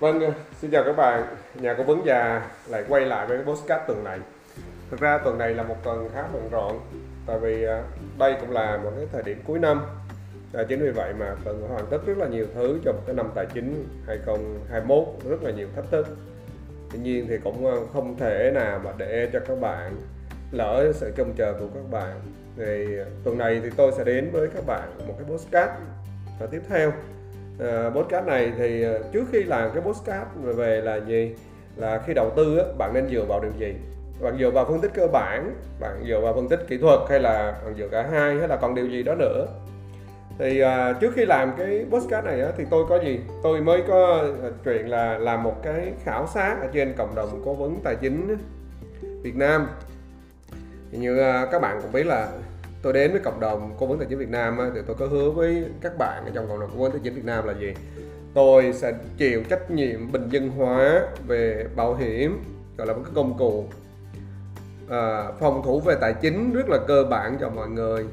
Vâng, ờ, xin chào các bạn. Nhà cố vấn già lại quay lại với cái postcard tuần này. Thực ra tuần này là một tuần khá bận rộn tại vì ờ, đây cũng là một cái thời điểm cuối năm. À, chính vì vậy mà cần hoàn tất rất là nhiều thứ cho một cái năm tài chính 2021 rất là nhiều thách thức. Tuy nhiên thì cũng không thể nào mà để cho các bạn lỡ sự trông chờ của các bạn. Thì tuần này thì tôi sẽ đến với các bạn một cái postcard và tiếp theo uh, podcast này thì ờ, trước khi làm cái podcast về là gì? Là khi đầu tư á, bạn nên dựa vào điều gì? Bạn dựa vào phân tích cơ bản bạn dựa vào phân tích kỹ thuật hay là bạn dựa cả hai hay là còn điều gì đó nữa? Thì uh, trước khi làm cái podcast này á, thì tôi có gì? Tôi mới có chuyện là làm một cái khảo sát ở trên cộng đồng cố vấn tài chính Việt Nam. Thì như uh, các bạn cũng biết là tôi đến với cộng đồng cố vấn tài chính Việt Nam thì tôi có hứa với các bạn ở trong cộng đồng cố vấn tài chính Việt Nam là gì? Tôi sẽ chịu trách nhiệm bình dân hóa về bảo hiểm gọi là một cái công cụ à, phòng thủ về tài chính rất là cơ bản cho mọi người.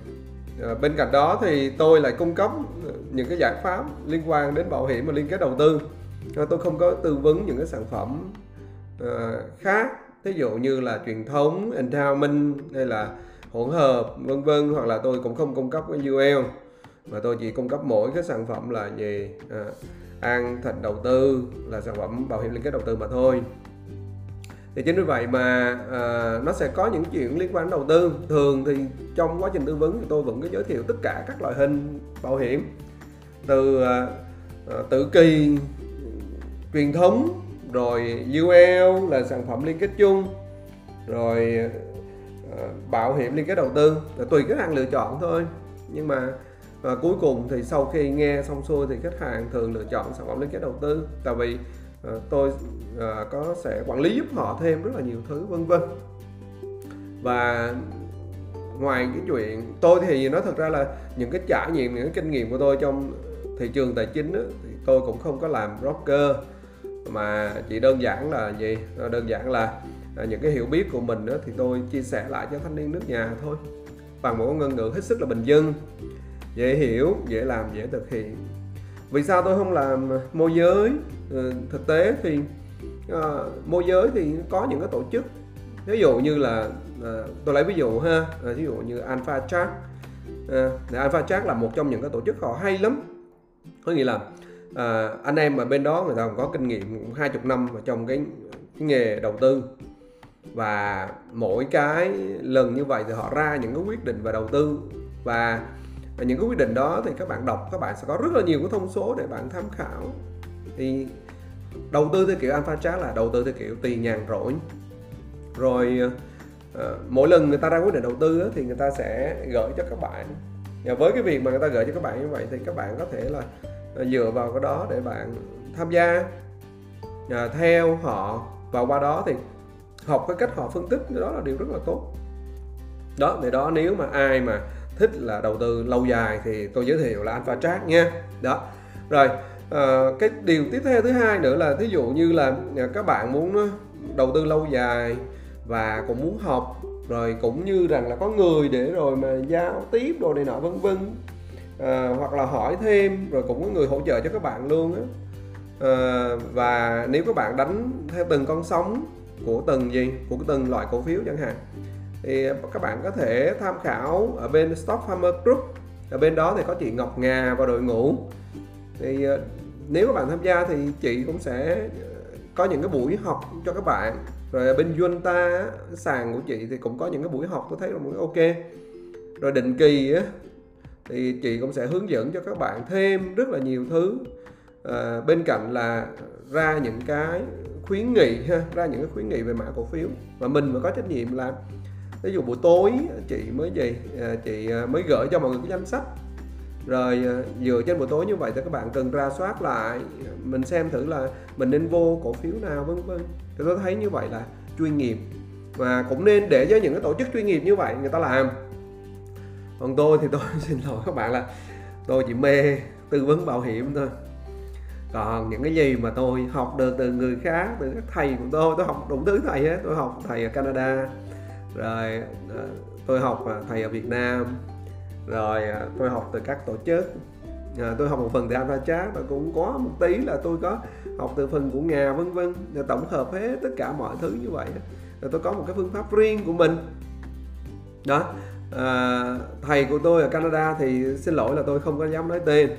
À, bên cạnh đó thì tôi lại cung cấp những cái giải pháp liên quan đến bảo hiểm và liên kết đầu tư. À, tôi không có tư vấn những cái sản phẩm à, khác ví dụ như là truyền thống endowment hay là hỗn hợp vân vân hoặc là tôi cũng không cung cấp cái UL mà tôi chỉ cung cấp mỗi cái sản phẩm là gì? À, an thịnh đầu tư là sản phẩm bảo hiểm liên kết đầu tư mà thôi. Thì chính vì vậy mà à, nó sẽ có những chuyện liên quan đến đầu tư. Thường thì trong quá trình tư vấn thì tôi vẫn có giới thiệu tất cả các loại hình bảo hiểm. Từ à, à tự kỳ truyền thống rồi UL là sản phẩm liên kết chung rồi Ờ, bảo hiểm liên kết đầu tư. Là tùy khách hàng lựa chọn thôi. Nhưng mà và cuối cùng thì sau khi nghe xong xuôi thì khách hàng thường lựa chọn sản phẩm liên kết đầu tư. Tại vì uh, tôi uh, có sẽ quản lý giúp họ thêm rất là nhiều thứ vân vân. Và ngoài cái chuyện tôi thì nói thật ra là những cái trải nghiệm những cái kinh nghiệm của tôi trong thị trường tài chính đó, thì tôi cũng không có làm broker. Mà chỉ đơn giản là gì? Đơn giản là à, những cái hiểu biết của mình đó, thì tôi chia sẻ lại cho thanh niên nước nhà thôi. Bằng một ngôn ngữ hết sức là bình dân dễ hiểu dễ làm dễ thực hiện. Vì sao tôi không làm môi giới? Ừ, thực tế thì à, môi giới thì có những cái tổ chức. Ví dụ như là à, tôi lấy ví dụ ha à, ví dụ như Alpha Chat. À, Alpha Chat là một trong những cái tổ chức họ hay lắm. Có nghĩa là à, anh em ở bên đó người ta còn có kinh nghiệm hai chục năm ở trong cái, cái nghề đầu tư và mỗi cái lần như vậy thì họ ra những cái quyết định về đầu tư. Và những cái quyết định đó thì các bạn đọc, các bạn sẽ có rất là nhiều cái thông số để bạn tham khảo. Thì đầu tư theo kiểu alpha chat là đầu tư theo kiểu tiền nhàn rỗi. Rồi ờ, mỗi lần người ta ra quyết định đầu tư thì người ta sẽ gửi cho các bạn. Và với cái việc mà người ta gửi cho các bạn như vậy thì các bạn có thể là ờ, dựa vào cái đó để bạn tham gia. Ờ, theo họ. Và qua đó thì học cái cách họ phân tích đó là điều rất là tốt. Đó thì đó nếu mà ai mà thích là đầu tư lâu dài thì tôi giới thiệu là alpha track nha. Đó rồi à, cái điều tiếp theo thứ hai nữa là thí dụ như là à, các bạn muốn ờ, đầu tư lâu dài và cũng muốn học rồi cũng như rằng là có người để rồi mà giao tiếp đồ này nọ vân vân à, hoặc là hỏi thêm rồi cũng có người hỗ trợ cho các bạn luôn á. À, và nếu các bạn đánh theo từng con sóng của từng gì của từng loại cổ phiếu chẳng hạn. Thì các bạn có thể tham khảo ở bên Stock Farmer Group. Ở bên đó thì có chị Ngọc Ngà và đội ngũ. Thì ờ, nếu các bạn tham gia thì chị cũng sẽ ờ, có những cái buổi học cho các bạn. Rồi bên Junta sàn của chị thì cũng có những cái buổi học tôi thấy là ok. Rồi định kỳ thì chị cũng sẽ hướng dẫn cho các bạn thêm rất là nhiều thứ. À, bên cạnh là ra những cái khuyến nghị ha ra những cái khuyến nghị về mã cổ phiếu. Và mình mà có trách nhiệm là ví dụ buổi tối chị mới gì à, chị à, mới gửi cho mọi người cái danh sách. Rồi à, dựa trên buổi tối như vậy thì các bạn cần ra soát lại mình xem thử là mình nên vô cổ phiếu nào vân vân. Thì tôi thấy như vậy là chuyên nghiệp. Và cũng nên để cho những cái tổ chức chuyên nghiệp như vậy người ta làm. Còn tôi thì tôi xin lỗi các bạn là tôi chỉ mê tư vấn bảo hiểm thôi còn những cái gì mà tôi học được từ người khác từ các thầy của tôi tôi học đủ thứ thầy hết. Tôi học thầy ở Canada rồi ờ, tôi học ờ, thầy ở Việt Nam rồi ờ, tôi học từ các tổ chức. À, tôi học một phần từ alpha chat và cũng có một tí là tôi có học từ phần của nhà vân vân. Tổng hợp hết tất cả mọi thứ như vậy rồi tôi có một cái phương pháp riêng của mình. Đó à, thầy của tôi ở Canada thì xin lỗi là tôi không có dám nói tên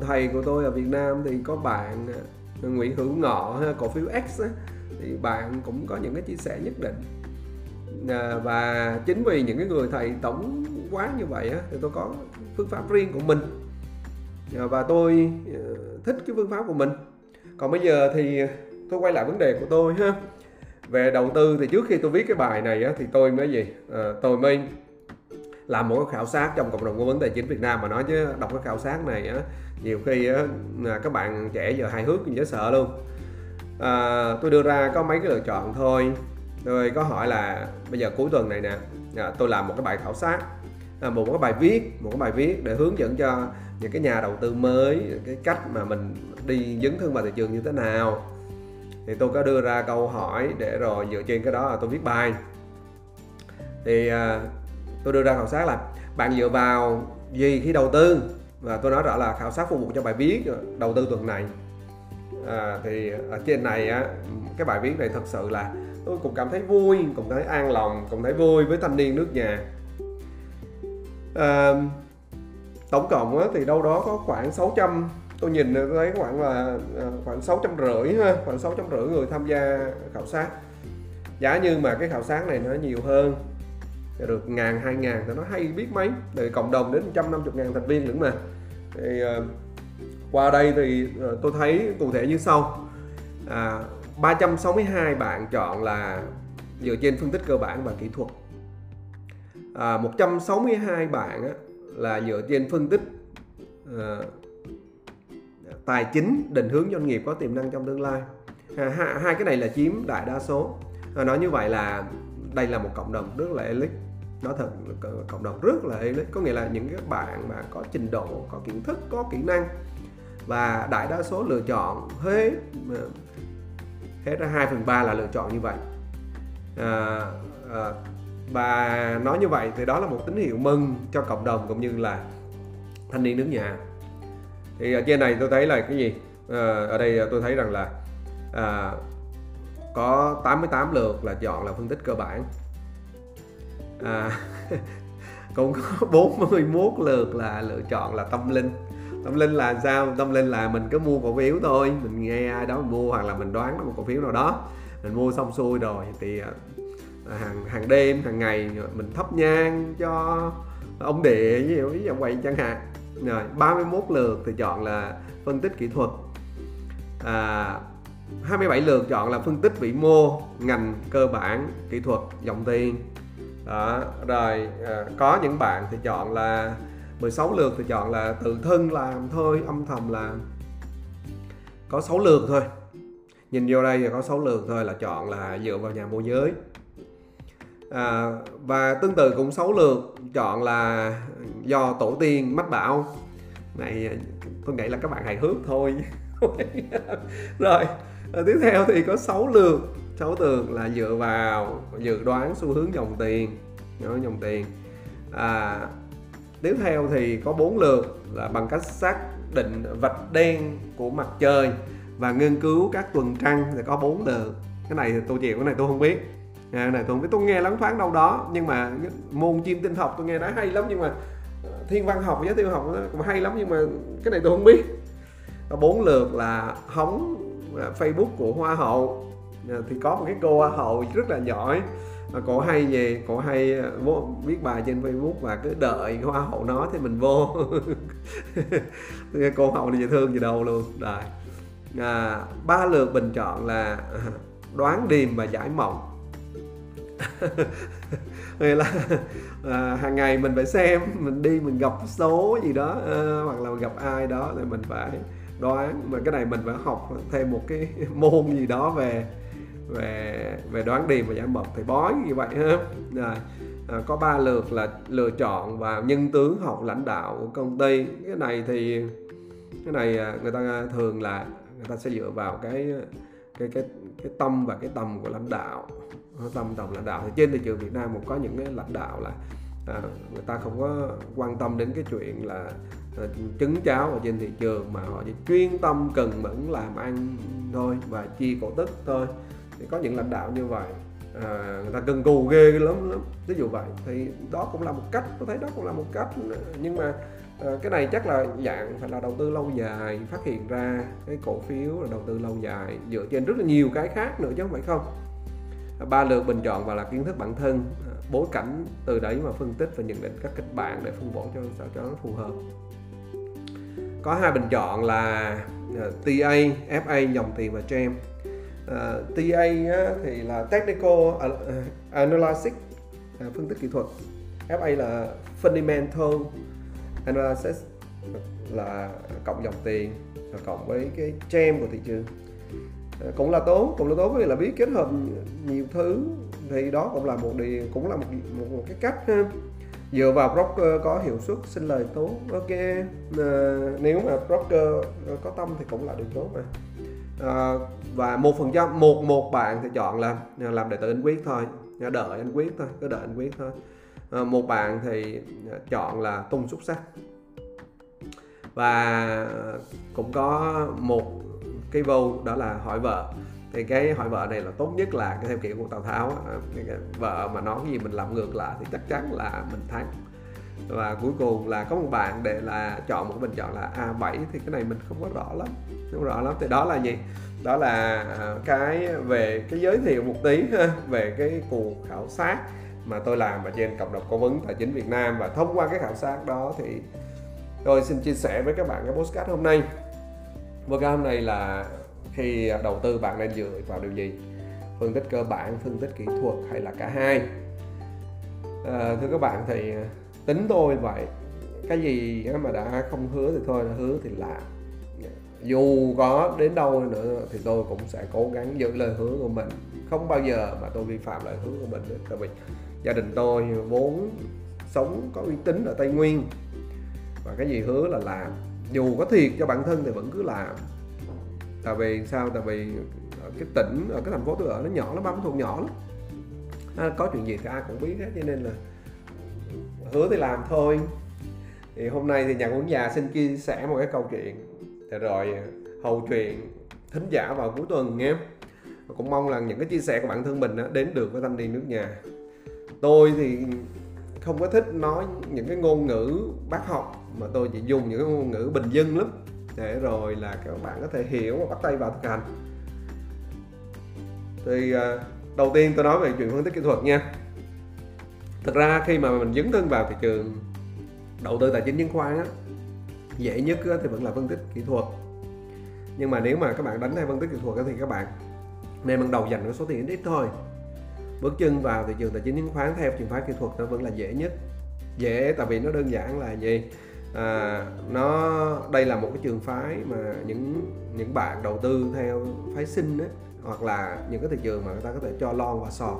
thầy của tôi ở Việt Nam thì có bạn à, Nguyễn Hữu Ngọ cổ phiếu X thì bạn cũng có những cái chia sẻ nhất định. À, và chính vì những cái người thầy tổng quán như vậy thì tôi có phương pháp riêng của mình. À, và tôi thích cái phương pháp của mình. Còn bây giờ thì tôi quay lại vấn đề của tôi ha. Về đầu tư thì trước khi tôi viết cái bài này thì tôi mới gì? À, tôi mới làm một cái khảo sát trong cộng đồng cố vấn tài chính Việt Nam mà nói chứ đọc cái khảo sát này á nhiều khi á, các bạn trẻ giờ hài hước dễ sợ luôn. À, tôi đưa ra có mấy cái lựa chọn thôi. Tôi có hỏi là bây giờ cuối tuần này nè à, tôi làm một cái bài khảo sát à, một cái bài viết một cái bài viết để hướng dẫn cho những cái nhà đầu tư mới cái cách mà mình đi dấn thân vào thị trường như thế nào. Thì tôi có đưa ra câu hỏi để rồi dựa trên cái đó là tôi viết bài. Thì à, tôi đưa ra khảo sát là bạn dựa vào gì khi đầu tư? Và tôi nói rõ là khảo sát phục vụ cho bài viết đầu tư tuần này. À, thì ở trên này á cái bài viết này thật sự là tôi cũng cảm thấy vui cũng thấy an lòng cũng thấy vui với thanh niên nước nhà. À, tổng cộng á, thì đâu đó có khoảng 600 tôi nhìn tôi thấy khoảng là à, khoảng sáu trăm rưỡi ha khoảng sáu trăm rưỡi người tham gia khảo sát. Giá như mà cái khảo sát này nó nhiều hơn được ngàn hai ngàn thì nó hay biết mấy. Để cộng đồng đến 150 ngàn thành viên nữa mà. Thì ờ, qua đây thì ờ, tôi thấy cụ thể như sau. À, 362 bạn chọn là dựa trên phân tích cơ bản và kỹ thuật. À, 162 bạn á, là dựa trên phân tích à, tài chính định hướng doanh nghiệp có tiềm năng trong tương lai. À, hai, hai cái này là chiếm đại đa số. À, nói như vậy là đây là một cộng đồng rất là elite. Nó thật cộng đồng rất là elite. Có nghĩa là những cái bạn mà có trình độ có kiến thức có kỹ năng và đại đa số lựa chọn hết hết ra 2 phần ba là lựa chọn như vậy. À, à, và nói như vậy thì đó là một tín hiệu mừng cho cộng đồng cũng như là thanh niên nước nhà. Thì ở trên này tôi thấy là cái gì? À, ở đây tôi thấy rằng là à, có 88 lượt là chọn là phân tích cơ bản. À, cũng có 41 lượt là lựa chọn là tâm linh. Tâm linh là sao? Tâm linh là mình cứ mua cổ phiếu thôi. Mình nghe ai đó mình mua hoặc là mình đoán một cổ phiếu nào đó. Mình mua xong xuôi rồi thì à, hàng hàng đêm hàng ngày mình thắp nhang cho ông địa ví dụ ví dụ vậy chẳng hạn. Rồi 31 lượt thì chọn là phân tích kỹ thuật. À, 27 lượt chọn là phân tích vĩ mô ngành cơ bản kỹ thuật dòng tiền. Đó rồi à, có những bạn thì chọn là 16 lượt thì chọn là tự thân làm thôi âm thầm làm. Có 6 lượt thôi. Nhìn vô đây thì có 6 lượt thôi là chọn là dựa vào nhà môi giới. À, và tương tự cũng 6 lượt chọn là do tổ tiên mách bảo. Này tôi nghĩ là các bạn hài hước thôi. Rồi và tiếp theo thì có 6 lượt. 6 tường là dựa vào dự đoán xu hướng dòng tiền. Dòng tiền. À, tiếp theo thì có bốn lượt là bằng cách xác định vạch đen của mặt trời và nghiên cứu các tuần trăng thì có bốn lượt. Cái này thì tôi chịu cái này tôi không biết. À, cái này tôi không biết. Tôi nghe lắng thoáng đâu đó nhưng mà môn chim tinh học tôi nghe nói hay lắm nhưng mà ờ, thiên văn học giáo tiêu học cũng hay lắm nhưng mà cái này tôi không biết. Có bốn lượt là hóng Ờ, facebook của hoa hậu. Ờ, thì có một cái cô hoa hậu rất là giỏi. Ờ, cổ hay về cổ hay viết bài trên facebook và cứ đợi hoa hậu nói thì mình vô. Cô hậu này dễ thương gì đâu luôn. Rồi. À, ba lượt bình chọn là đoán điềm và giải mộng. Nghĩa là à, hàng ngày mình phải xem mình đi mình gặp số gì đó à, hoặc là gặp ai đó thì mình phải đoán. Mà cái này mình phải học thêm một cái môn gì đó về về về đoán điềm và giải mật thì bói như vậy ha. Rồi à, có ba lượt là lựa chọn và nhân tướng học lãnh đạo của công ty. Cái này thì cái này à, người ta thường là người ta sẽ dựa vào cái cái cái cái tâm và cái tầm của lãnh đạo. Tâm tầm lãnh đạo. Thì trên thị trường Việt Nam cũng có những cái lãnh đạo là à, người ta không có quan tâm đến cái chuyện là trứng cháo ở trên thị trường mà họ chỉ chuyên tâm cần mẫn làm ăn thôi và chi cổ tức thôi. Thì có những lãnh đạo như vậy à, người ta cần cù ghê lắm lắm. Ví dụ vậy thì đó cũng là một cách tôi thấy đó cũng là một cách. Nhưng mà à, cái này chắc là dạng phải là đầu tư lâu dài phát hiện ra cái cổ phiếu là đầu tư lâu dài dựa trên rất là nhiều cái khác nữa chứ không phải không. À, ba lượt bình chọn và là kiến thức bản thân à, bối cảnh từ đấy mà phân tích và nhận định các kịch bản để phân bổ cho sao cho nó phù hợp có hai bình chọn là ờ, uh, TA, FA dòng tiền và jam. uh, ờ, TA thì là technical uh, analysis uh, phân tích kỹ thuật. FA là fundamental analysis là cộng dòng tiền và cộng với cái jam của thị trường. Cũng là tốt cũng là tốt vì là biết kết hợp nhiều thứ thì đó cũng là một điều cũng là một một, một cái cách ha dựa vào broker có hiệu suất xin lời tốt. Ok à, nếu mà broker có tâm thì cũng là điều tốt mà. À, và một phần trăm một một bạn thì chọn là làm đệ tử anh quyết thôi. Đợi anh quyết thôi cứ đợi anh quyết thôi. À, một bạn thì chọn là tung xuất sắc. Và cũng có một cái vô đó là hỏi vợ thì cái hỏi vợ này là tốt nhất là theo kiểu của tào tháo vợ mà nói cái gì mình làm ngược lại thì chắc chắn là mình thắng. Và cuối cùng là có một bạn để là chọn một bình chọn là A7 thì cái này mình không có rõ lắm, không rõ lắm. Thì đó là gì? Đó là à, cái về cái giới thiệu một tí về cái cuộc khảo sát mà tôi làm ở trên cộng đồng cố vấn tài chính Việt Nam. Và thông qua cái khảo sát đó thì tôi xin chia sẻ với các bạn cái postcard hôm nay. Postcard hôm nay là khi đầu tư bạn nên dựa vào điều gì? Phân tích cơ bản phân tích kỹ thuật hay là cả hai? À, thưa các bạn thì à, tính tôi vậy cái gì mà đã không hứa thì thôi hứa thì làm dù có đến đâu nữa thì tôi cũng sẽ cố gắng giữ lời hứa của mình. Không bao giờ mà tôi vi phạm lời hứa của mình nữa tại vì gia đình tôi vốn sống có uy tín ở tây nguyên. Và cái gì hứa là làm. Dù có thiệt cho bản thân thì vẫn cứ làm tại vì sao? Tại vì ở cái tỉnh ở cái thành phố tôi ở nó nhỏ lắm bấm thuộc nhỏ lắm. À, có chuyện gì thì ai cũng biết hết cho nên là hứa thì làm thôi. Thì hôm nay thì nhà quản già xin chia sẻ một cái câu chuyện. Thì rồi hầu chuyện thính giả vào cuối tuần nghe cũng mong là những cái chia sẻ của bản thân mình đến được với thanh niên nước nhà. Tôi thì không có thích nói những cái ngôn ngữ bác học mà tôi chỉ dùng những cái ngôn ngữ bình dân lắm để rồi là các bạn có thể hiểu và bắt tay vào thực hành. Thì à, đầu tiên tôi nói về chuyện phân tích kỹ thuật nha. Thực ra khi mà mình dấn thân vào thị trường đầu tư tài chính chứng khoán á, dễ nhất thì vẫn là phân tích kỹ thuật. Nhưng mà nếu mà các bạn đánh theo phân tích kỹ thuật thì các bạn nên ban đầu dành cái số tiền ít thôi. Bước chân vào thị trường tài chính chứng khoán theo trường phái kỹ thuật nó vẫn là dễ nhất. Dễ tại vì nó đơn giản là gì? À, nó đây là một cái trường phái mà những những bạn đầu tư theo phái sinh ấy, hoặc là những cái thị trường mà người ta có thể cho lon và sọt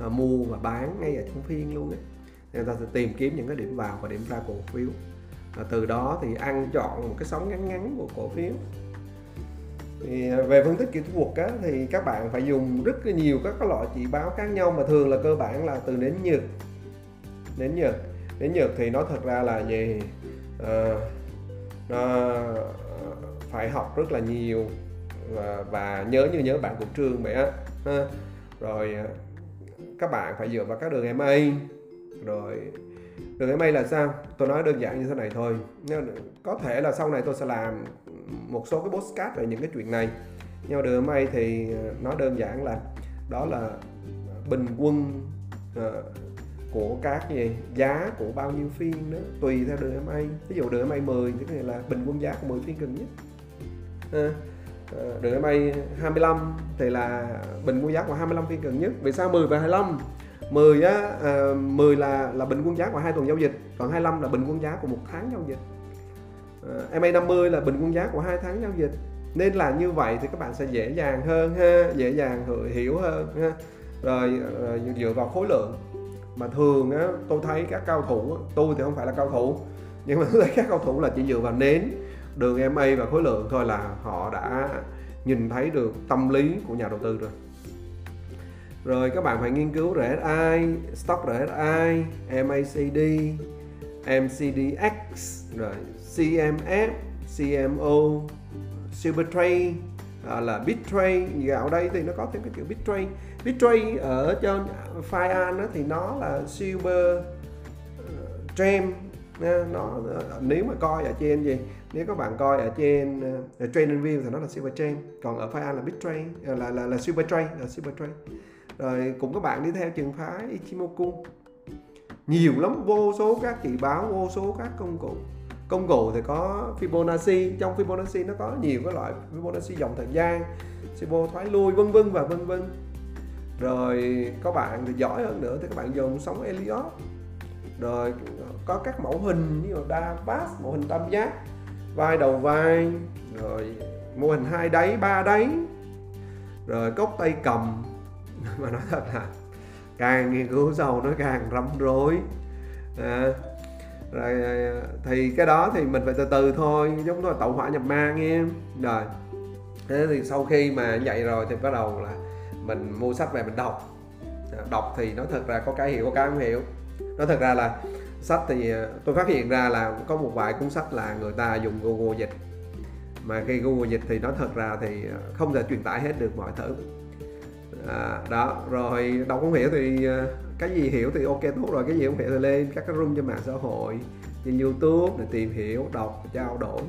à, mua và bán ngay ở trong phiên luôn ấy. người ta sẽ tìm kiếm những cái điểm vào và điểm ra cổ phiếu. À, từ đó thì ăn chọn một cái sóng ngắn ngắn của cổ phiếu. Thì à, về phân tích kỹ thuật á, thì các bạn phải dùng rất là nhiều các loại chỉ báo khác nhau mà thường là cơ bản là từ nến nhược nến nhược nến nhược thì nó thật ra là về uh, nó ờ, phải học rất là nhiều và, và nhớ như nhớ bạn của trường vậy á. Rồi ờ, các bạn phải dựa vào các đường MA rồi đường MA là sao? Tôi nói đơn giản như thế này thôi. Có thể là sau này tôi sẽ làm một số cái postcard về những cái chuyện này. Nhưng mà đường MA thì nó đơn giản là đó là bình quân uh, của các gì giá của bao nhiêu phiên đó tùy theo đường MA ví dụ đường MA 10 thì có thể là bình quân giá của 10 phiên gần nhất. À, đường MA 25 thì là bình quân giá của 25 phiên gần nhất. Vì sao 10 và 25 10 á ờ, à, 10 là là bình quân giá của hai tuần giao dịch còn 25 là bình quân giá của một tháng giao dịch. À, MA 50 là bình quân giá của hai tháng giao dịch. Nên là như vậy thì các bạn sẽ dễ dàng hơn ha dễ dàng hiểu hơn ha. Rồi, rồi dựa vào khối lượng mà thường á tôi thấy các cao thủ tôi thì không phải là cao thủ nhưng mà tôi thấy các cao thủ là chỉ dựa vào nến đường MA và khối lượng thôi là họ đã nhìn thấy được tâm lý của nhà đầu tư rồi. Rồi các bạn phải nghiên cứu RSI, stock RSI, MACD MCDX rồi CMF CMO Silvertrade à, là bitray gạo đây thì nó có thêm cái chữ bitray bitray ở trên Fian thì nó là Silver uh, Gem. Nó ờ, nếu mà coi ở trên gì? Nếu các bạn coi ở trên uh, Trade View thì nó là Silver Gem. Còn ở fire là bitray là là là, là Silver tray là Silver tray. Rồi cũng các bạn đi theo trường phái Ichimoku. Nhiều lắm vô số các chỉ báo vô số các công cụ công cụ thì có Fibonacci trong Fibonacci nó có nhiều cái loại Fibonacci dòng thời gian Sibo thoái lui vân vân và vân vân. Rồi có bạn thì giỏi hơn nữa thì các bạn dùng sóng Elliot rồi có các mẫu hình như là đa bass mẫu hình tam giác vai đầu vai rồi mô hình hai đáy ba đáy. Rồi cốc tay cầm mà nói thật là càng nghiên cứu sâu nó càng rắm rối. À, rồi ờ, thì cái đó thì mình phải từ từ thôi giống như là tẩu hỏa nhập ma nghe. Rồi thế thì sau khi mà vậy rồi thì bắt đầu là mình mua sách về mình đọc. Ờ, đọc thì nó thật ra có cái hiểu có cái không hiểu. Nó thật ra là sách thì ờ, tôi phát hiện ra là có một vài cuốn sách là người ta dùng Google dịch. Mà khi Google dịch thì nó thật ra thì không thể truyền tải hết được mọi thứ. À, đó rồi đọc không hiểu thì cái gì hiểu thì ok, tốt rồi. Cái gì không hiểu thì lên các cái room trên mạng xã hội, trên youtube để tìm hiểu, đọc, trao đổi.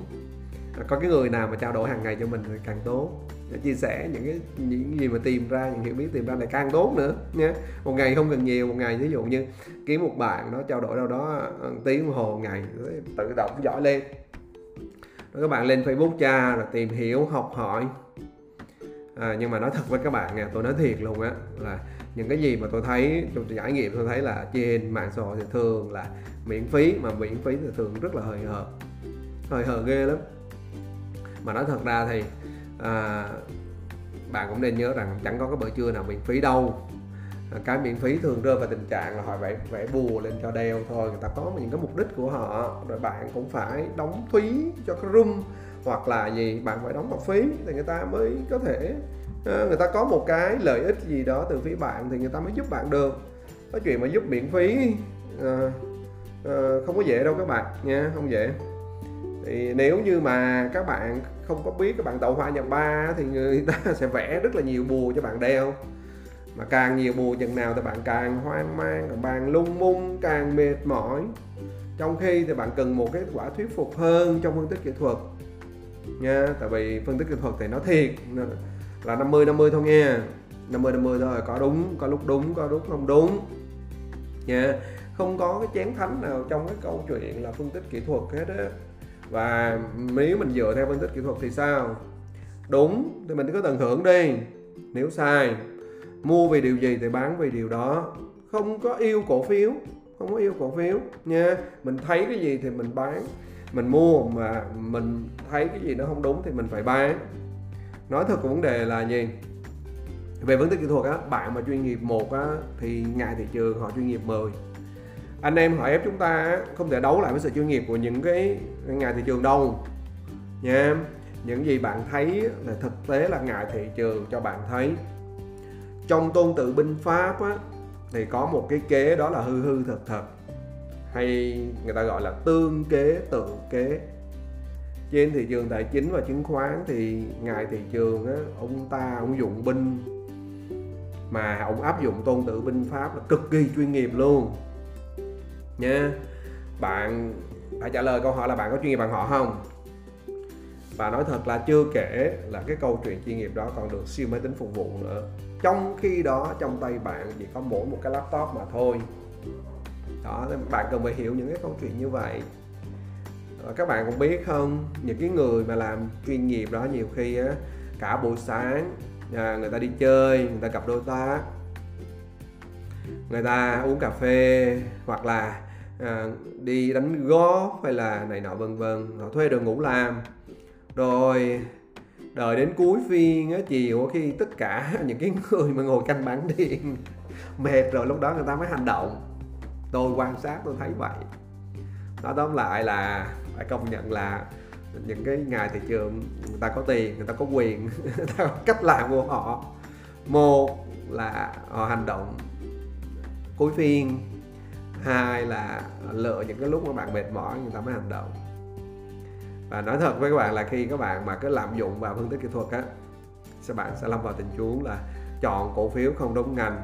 À, có cái người nào mà trao đổi hàng ngày cho mình thì càng tốt. Để chia sẻ những cái, những gì mà tìm ra, những hiểu biết tìm ra lại càng tốt nữa nhé một ngày không cần nhiều, một ngày ví dụ như kiếm một bạn nó trao đổi đâu đó ờ, tiếng đồng hồ ngày tự động giỏi lên. Rồi các bạn lên facebook tra rồi tìm hiểu, học hỏi à, nhưng mà nói thật với các bạn nha tôi nói thiệt luôn á là những cái gì mà tôi thấy trong trải nghiệm tôi thấy là trên mạng xã hội thì thường là miễn phí mà miễn phí thì thường rất là hời hợt. Hời hợt ghê lắm. Mà nói thật ra thì à, bạn cũng nên nhớ rằng chẳng có cái bữa trưa nào miễn phí đâu. À, cái miễn phí thường rơi vào tình trạng là họ vẽ vẽ bùa lên cho đeo thôi người ta có những cái mục đích của họ rồi bạn cũng phải đóng phí cho cái room hoặc là gì bạn phải đóng học phí thì người ta mới có thể à, người ta có một cái lợi ích gì đó từ phía bạn thì người ta mới giúp bạn được. Cái chuyện mà giúp miễn phí à, à, không có dễ đâu các bạn nha không dễ. Thì nếu như mà các bạn không có biết các bạn đậu hoa nhập ba thì người ta sẽ vẽ rất là nhiều bùa cho bạn đeo. Mà càng nhiều bùa chừng nào thì bạn càng hoang mang càng bạn lung mung càng mệt mỏi. Trong khi thì bạn cần một kết quả thuyết phục hơn trong phân tích kỹ thuật nha. Tại vì phân tích kỹ thuật thì nó thiệt. Là 50 50 thôi nha. 50 50 thôi, có đúng, có lúc đúng, có lúc không đúng. Nha. Không có cái chén thánh nào trong cái câu chuyện là phân tích kỹ thuật hết á. Và nếu mình dựa theo phân tích kỹ thuật thì sao? Đúng, thì mình cứ tận hưởng đi. Nếu sai, mua vì điều gì thì bán vì điều đó. Không có yêu cổ phiếu, không có yêu cổ phiếu, nha. Mình thấy cái gì thì mình bán mình mua mà mình thấy cái gì nó không đúng thì mình phải bán. Nói thật vấn đề là gì? Về vấn đề kỹ thuật á bạn mà chuyên nghiệp một á thì ngại thị trường họ chuyên nghiệp 10 anh em họ ép chúng ta không thể đấu lại với sự chuyên nghiệp của những cái ngài thị trường đâu nha những gì bạn thấy là thực tế là ngài thị trường cho bạn thấy. Trong tôn tự binh pháp á, thì có một cái kế đó là hư hư thật thật hay người ta gọi là tương kế tự kế. Trên thị trường tài chính và chứng khoán thì ngài thị trường á, ông ta ông dụng binh mà ông áp dụng tôn tự binh pháp là cực kỳ chuyên nghiệp luôn. Nha bạn phải trả lời câu hỏi là bạn có chuyên nghiệp bằng họ không? Và nói thật là chưa kể là cái câu chuyện chuyên nghiệp đó còn được siêu máy tính phục vụ nữa. Trong khi đó trong tay bạn chỉ có mỗi một cái laptop mà thôi đó bạn cần phải hiểu những cái câu chuyện như vậy. Và các bạn cũng biết không những cái người mà làm chuyên nghiệp đó nhiều khi á cả buổi sáng à, người ta đi chơi người ta gặp đôi tác người ta uống cà phê hoặc là à, đi đánh golf hay là này nọ vân vân họ thuê đội ngũ làm. Rồi đợi đến cuối phiên á, chiều khi tất cả những cái người mà ngồi canh bán điện mệt rồi lúc đó người ta mới hành động tôi quan sát tôi thấy vậy. Nói tóm lại là phải công nhận là những cái ngày thị trường người ta có tiền, người ta có quyền, người ta có cách làm của họ. Một là họ hành động cuối phiên. Hai là lựa những cái lúc mà bạn mệt mỏi người ta mới hành động. Và nói thật với các bạn là khi các bạn mà cứ lạm dụng vào phân tích kỹ thuật á các bạn sẽ lâm vào tình huống là chọn cổ phiếu không đúng ngành,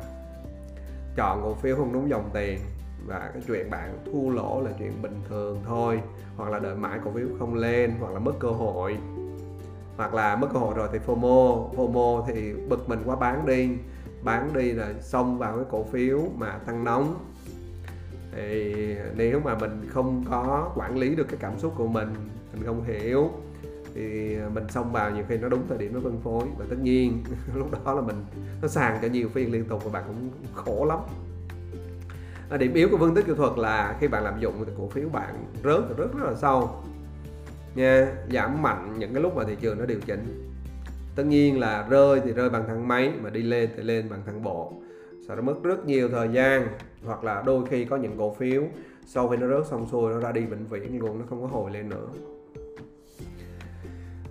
chọn cổ phiếu không đúng dòng tiền và cái chuyện bạn thua lỗ là chuyện bình thường thôi. Hoặc là đợi mãi cổ phiếu không lên, hoặc là mất cơ hội. Hoặc là mất cơ hội rồi thì FOMO. FOMO thì bực mình quá bán đi. Bán đi là xông vào cái cổ phiếu mà tăng nóng. Thì nếu mà mình không có quản lý được cái cảm xúc của mình mình không hiểu, thì mình xông vào nhiều khi nó đúng thời điểm nó phân phối. Và tất nhiên, lúc đó là mình, nó sàn cho nhiều phiên liên tục và bạn cũng khổ lắm à, điểm yếu của phân tích kỹ thuật là khi bạn lạm dụng thì cổ phiếu bạn rớt rất rất là sâu. Nha giảm mạnh những cái lúc mà thị trường nó điều chỉnh. Tất nhiên là rơi thì rơi bằng thang máy mà đi lên thì lên bằng thang bộ. Sẽ mất rất nhiều thời gian hoặc là đôi khi có những cổ phiếu sau khi nó rớt xong xuôi nó ra đi bệnh viện luôn nó không có hồi lên nữa.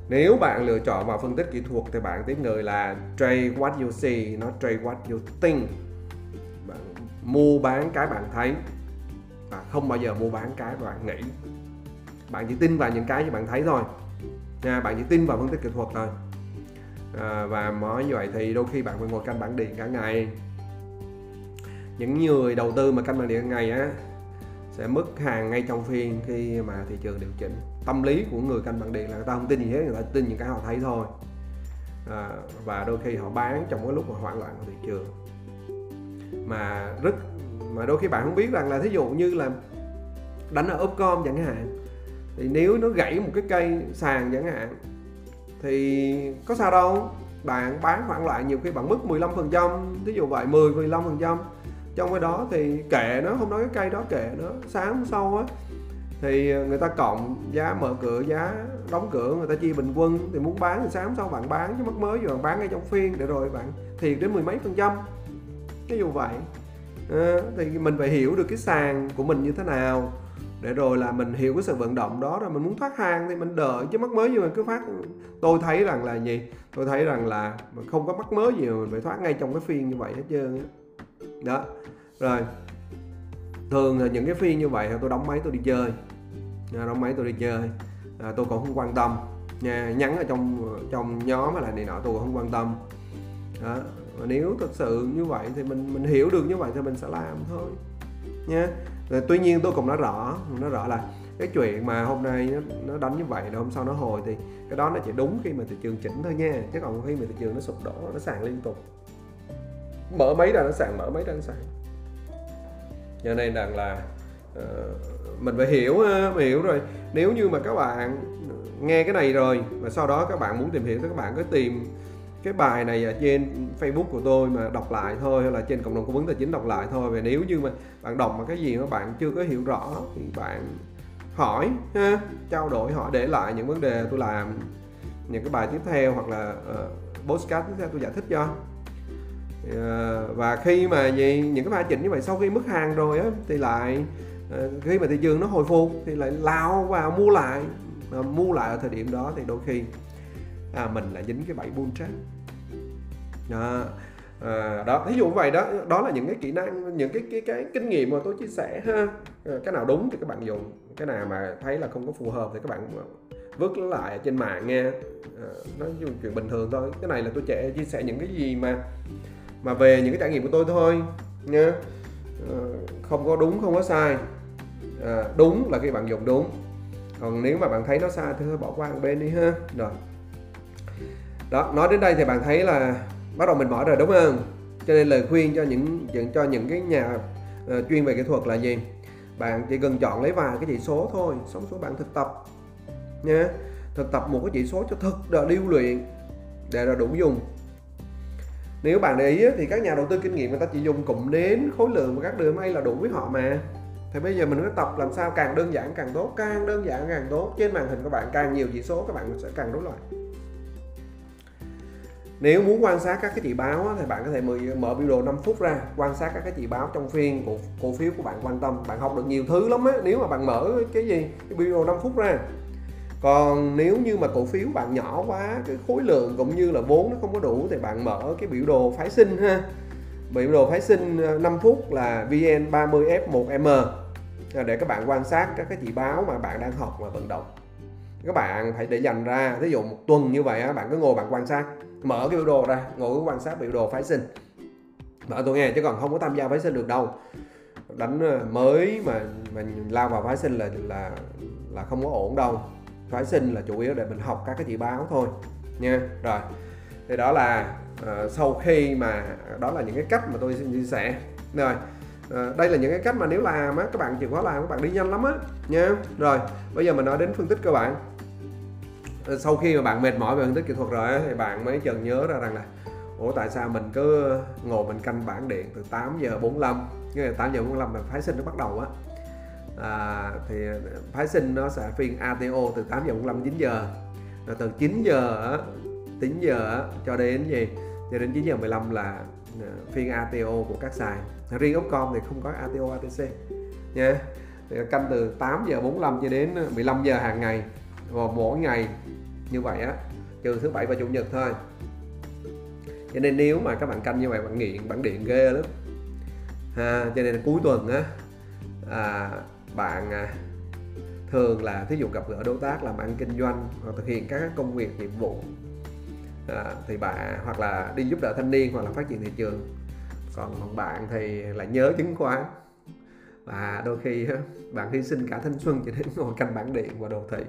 Nếu bạn lựa chọn vào phân tích kỹ thuật thì bạn tiếp người là trade what you see nó trade what you think mua bán cái bạn thấy. Và không bao giờ mua bán cái bạn nghĩ. Bạn chỉ tin vào những cái như bạn thấy thôi. Nha bạn chỉ tin vào phân tích kỹ thuật thôi. À, và nói như vậy thì đôi khi bạn phải ngồi canh bảng điện cả ngày. Những người đầu tư mà canh bảng điện cả ngày á sẽ mất hàng ngay trong phiên khi mà thị trường điều chỉnh. Tâm lý của người canh bảng điện là người ta không tin gì hết người ta tin những cái họ thấy thôi. À, và đôi khi họ bán trong cái lúc mà hoảng loạn của thị trường mà rất, mà đôi khi bạn không biết rằng là thí dụ như là đánh ở upcom chẳng hạn, thì nếu nó gãy một cái cây sàn chẳng hạn, thì có sao đâu. Bạn bán khoảng loại nhiều khi bạn mất 15 phần trăm ví dụ vậy 10 15 phần trăm. Trong cái đó thì kệ nó, không nói cái cây đó kệ nó. Sáng sau á, thì người ta cộng giá mở cửa, giá đóng cửa, người ta chia bình quân. Thì muốn bán thì sáng sau bạn bán, chứ mất mới rồi bạn bán ngay trong phiên. Để rồi bạn thiệt đến mười mấy phần trăm ví dù vậy. À, thì mình phải hiểu được cái sàn của mình như thế nào để rồi là mình hiểu cái sự vận động đó rồi mình muốn thoát hàng thì mình đợi chứ mắc mới gì mình cứ phát. Tôi thấy rằng là gì? Tôi thấy rằng là mình không có mắc mới gì mà mình phải thoát ngay trong cái phiên như vậy hết trơn á. Đó. Rồi. Thường là những cái phiên như vậy tôi đóng máy tôi đi chơi. À, đóng máy tôi đi chơi. À, tôi cũng không quan tâm nha. Nhắn ở trong trong nhóm hay là này nọ tôi cũng không quan tâm. Đó. Và nếu thực sự như vậy thì mình mình hiểu được như vậy thì mình sẽ làm thôi nha. Rồi, tuy nhiên tôi cũng nói rõ nói rõ là cái chuyện mà hôm nay nó, nó đánh như vậy rồi hôm sau nó hồi thì cái đó nó chỉ đúng khi mà thị trường chỉnh thôi nha. Chứ còn khi mà thị trường nó sụp đổ nó sàn liên tục. Mở mấy ra nó sàn mở mấy ra nó sàn. Cho nên rằng là uh, mình phải hiểu ờ, mình hiểu rồi. Nếu như mà các bạn nghe cái này rồi và sau đó các bạn muốn tìm hiểu thì các bạn cứ tìm cái bài này ở trên Facebook của tôi mà đọc lại thôi hay là trên cộng đồng cung vấn tài chính đọc lại thôi. Và nếu như mà bạn đọc mà cái gì mà bạn chưa có hiểu rõ thì bạn hỏi ha trao đổi hỏi để lại những vấn đề tôi làm những cái bài tiếp theo hoặc là ờ, uh, postcard tiếp theo tôi giải thích cho. Uh, và khi mà gì những cái bài chỉnh như vậy sau khi mất hàng rồi á thì lại uh, khi mà thị trường nó hồi phục thì lại lao vào mua lại. Uh, mua lại ở thời điểm đó thì đôi khi à, mình là dính cái bẫy bull trap đó à, đó thí dụ vậy đó đó là những cái kỹ năng những cái cái cái kinh nghiệm mà tôi chia sẻ ha. À, cái nào đúng thì các bạn dùng cái nào mà thấy là không có phù hợp thì các bạn vứt lại trên mạng nghe à, ờ, nó chuyện bình thường thôi. Cái này là tôi sẽ chia sẻ những cái gì mà mà về những cái trải nghiệm của tôi thôi nha. À, không có đúng không có sai. À, đúng là khi bạn dùng đúng. Còn nếu mà bạn thấy nó sai thì thôi bỏ qua một bên đi ha. Rồi đó nói đến đây thì bạn thấy là bắt đầu mình mở rồi đúng không? Cho nên lời khuyên cho những cho những cái nhà uh, chuyên về kỹ thuật là gì? Bạn chỉ cần chọn lấy vài cái chỉ số thôi sống số bạn thực tập nhé, thực tập một cái chỉ số cho thực là điêu luyện để là đủ dùng. Nếu bạn để ý thì các nhà đầu tư kinh nghiệm người ta chỉ dùng cụm nến khối lượng và các đường may là đủ với họ mà. Thì bây giờ mình cứ tập làm sao càng đơn giản càng tốt càng đơn giản càng tốt. Trên màn hình của bạn càng nhiều chỉ số các bạn sẽ càng đối loại nếu muốn quan sát các cái chỉ báo thì bạn có thể mở biểu đồ 5 phút ra, quan sát các cái chỉ báo trong phiên của cổ phiếu của bạn quan tâm. Bạn học được nhiều thứ lắm á, nếu mà bạn mở cái gì, cái biểu đồ 5 phút ra. Còn nếu như mà cổ phiếu bạn nhỏ quá, cái khối lượng cũng như là vốn nó không có đủ, thì bạn mở cái biểu đồ phái sinh ha. Biểu đồ phái sinh ờ, 5 phút là VN30F1M để các bạn quan sát các cái chỉ báo mà bạn đang học và vận động các bạn phải để dành ra ví dụ một tuần như vậy bạn cứ ngồi bạn quan sát mở cái biểu đồ ra ngồi quan sát biểu đồ phái sinh. Mở tôi nghe chứ còn không có tham gia phái sinh được đâu. Đánh ờ, mới mà mình lao vào phái sinh là là là không có ổn đâu. Phái sinh là chủ yếu để mình học các cái chỉ báo thôi nha. Rồi thì đó là uh, sau khi mà đó là những cái cách mà tôi xin chia sẻ. Rồi uh, đây là những cái cách mà nếu làm á các bạn chịu khó làm các bạn đi nhanh lắm á nha. Rồi bây giờ mình nói đến phân tích cơ bản sau khi mà bạn mệt mỏi về phân tích kỹ thuật rồi thì bạn mới chợt nhớ ra rằng là ủa tại sao mình cứ ngồi mình canh bảng điện từ 8 giờ 45 cái là 8 giờ 45 là phái sinh nó bắt đầu á. À, thì phái sinh nó sẽ phiên ATO từ 8 giờ 45 9 giờ. Rồi từ 9 giờ á 9 giờ cho đến gì? Cho đến 9 giờ 15 là à, phiên ATO của các sàn. Riêng Upcom thì không có ATO ATC nha. Yeah. canh từ 8 giờ 45 cho đến 15 giờ hàng ngày và mỗi ngày như vậy á trừ thứ bảy và chủ nhật thôi. Cho nên nếu mà các bạn canh như vậy bạn nghiện bạn điện ghê lắm. Ha cho nên là cuối tuần á à, bạn à, thường là thí dụ gặp gỡ đối tác làm ăn kinh doanh hoặc thực hiện các công việc nhiệm vụ à, thì bạn hoặc là đi giúp đỡ thanh niên hoặc là phát triển thị trường. Còn bạn thì lại nhớ chứng khoán. Và đôi khi bạn hy sinh cả thanh xuân chỉ đến ngồi canh bản điện và đồ thị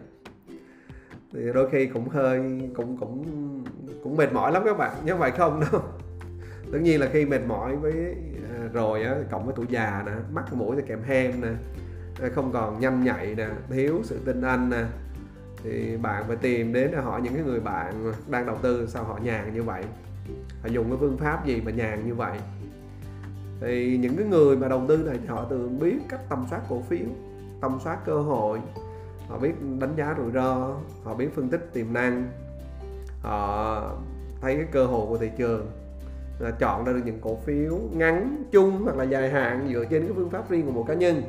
thì đôi khi cũng hơi, cũng cũng cũng mệt mỏi lắm các bạn nhưng vậy không? Đâu tất nhiên là khi mệt mỏi với à, rồi á, cộng với tuổi già nè, mắt, mũi thì kèm hem nè à, không còn nhanh nhạy nè, thiếu sự tin anh nè, thì bạn phải tìm đến để hỏi những cái người bạn đang đầu tư sao họ nhàn như vậy. Họ dùng cái phương pháp gì mà nhàn như vậy? Thì những cái người mà đầu tư này thì họ thường biết cách tầm soát cổ phiếu, tầm soát cơ hội họ biết đánh giá rủi ro, họ biết phân tích tiềm năng, họ thấy cái cơ hội của thị trường. Là chọn ra được những cổ phiếu ngắn, chung hoặc là dài hạn dựa trên cái phương pháp riêng của một cá nhân.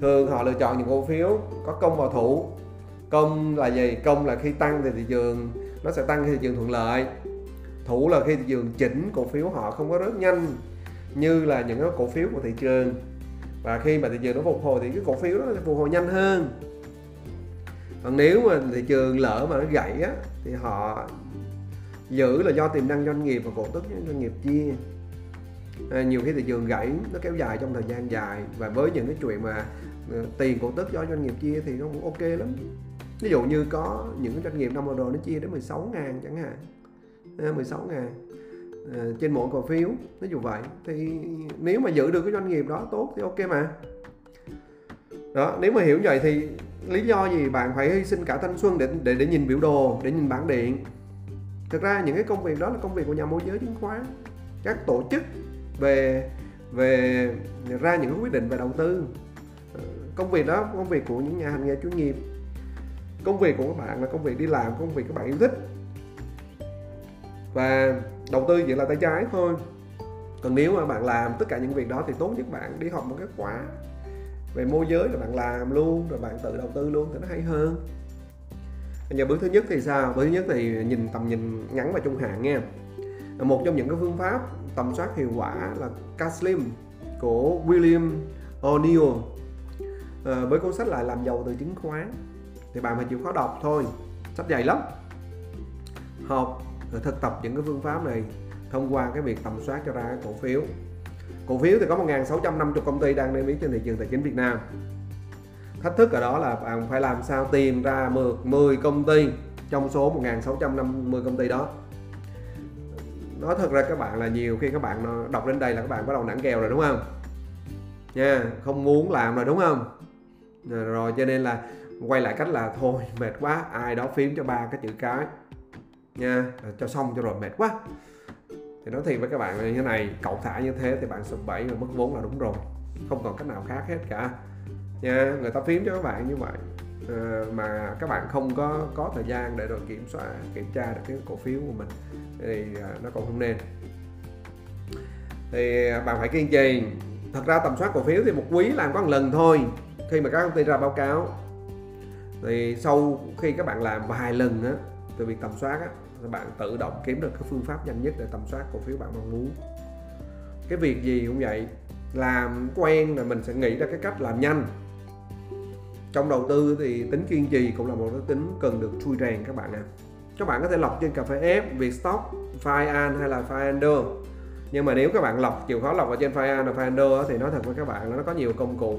Thường họ lựa chọn những cổ phiếu có công vào thủ. Công là gì? Công là khi tăng thì thị trường, nó sẽ tăng khi thị trường thuận lợi. Thủ là khi thị trường chỉnh cổ phiếu họ không có rất nhanh, như là những cái cổ phiếu của thị trường. Và khi mà thị trường nó phục hồi thì cái cổ phiếu nó sẽ phục hồi nhanh hơn còn nếu mà thị trường lỡ mà nó gãy á thì họ giữ là do tiềm năng doanh nghiệp và cổ tức doanh nghiệp chia. À, nhiều khi thị trường gãy nó kéo dài trong thời gian dài. Và với những cái chuyện mà ờ, tiền cổ tức do doanh nghiệp chia thì nó cũng ok lắm. Ví dụ như có những doanh nghiệp năm vừa rồi nó chia đến 16 ngàn chẳng hạn. À, 16 ngàn. À, trên mỗi cổ phiếu ví dụ vậy. Thì nếu mà giữ được cái doanh nghiệp đó tốt thì ok mà. Đó nếu mà hiểu vậy thì lý do gì bạn phải hy sinh cả thanh xuân để để để nhìn biểu đồ, để nhìn bảng điện? Thực ra những cái công việc đó là công việc của nhà môi giới chứng khoán. Các tổ chức về về ra những quyết định về đầu tư. Ờ, công việc đó, công việc của những nhà hành nghề chuyên nghiệp. Công việc của các bạn là công việc đi làm, công việc các bạn yêu thích. Và đầu tư chỉ là tay trái thôi. Còn nếu mà bạn làm tất cả những việc đó thì tốt nhất bạn đi học một cái khóa về môi giới là bạn làm luôn rồi bạn tự đầu tư luôn thì nó hay hơn. Bây giờ bước thứ nhất thì sao? Bước thứ nhất thì nhìn tầm nhìn ngắn và trung hạn nha. Một trong những cái phương pháp tầm soát hiệu quả là Caslim của William O'Neill. À, với cuốn sách là làm giàu từ chứng khoán. Thì bạn phải chịu khó đọc thôi. Sách dày lắm. Học thực tập những cái phương pháp này thông qua cái việc tầm soát cho ra cổ phiếu cổ phiếu thì có 1.650 công ty đang niêm yết trên thị trường tài chính Việt Nam. Thách thức ở đó là bạn phải làm sao tìm ra 10, công ty trong số 1.650 công ty đó. Nói thật ra các bạn là nhiều khi các bạn đọc đến đây là các bạn bắt đầu nản kèo rồi đúng không? Nha không muốn làm rồi đúng không? Rồi cho nên là quay lại cách là thôi mệt quá ai đó phím cho ba cái chữ cái. Nha cho xong cho rồi mệt quá thì nói thiệt với các bạn là như thế này cậu thả như thế thì bạn sụp bẫy và mất vốn là đúng rồi. Không còn cách nào khác hết cả. Nha người ta phím cho các bạn như vậy. À, mà các bạn không có có thời gian để rồi kiểm soát kiểm tra được cái cổ phiếu của mình thì à, nó còn không nên. Thì à, bạn phải kiên trì. Thật ra tầm soát cổ phiếu thì một quý làm có một lần thôi khi mà các công ty ra báo cáo. Thì sau khi các bạn làm vài lần á từ việc tầm soát á bạn tự động kiếm được cái phương pháp nhanh nhất để tầm soát cổ phiếu bạn mong muốn? Cái việc gì cũng vậy làm quen là mình sẽ nghĩ ra cái cách làm nhanh. Trong đầu tư thì tính kiên trì cũng là một cái tính cần được chui rèn các bạn ạ. À. các bạn có thể lọc trên cà phê F, Vietstock, Firean hay là Fireender nhưng mà nếu các bạn lọc chịu khó lọc ở trên Firean và Fireender thì nói thật với các bạn là nó có nhiều công cụ.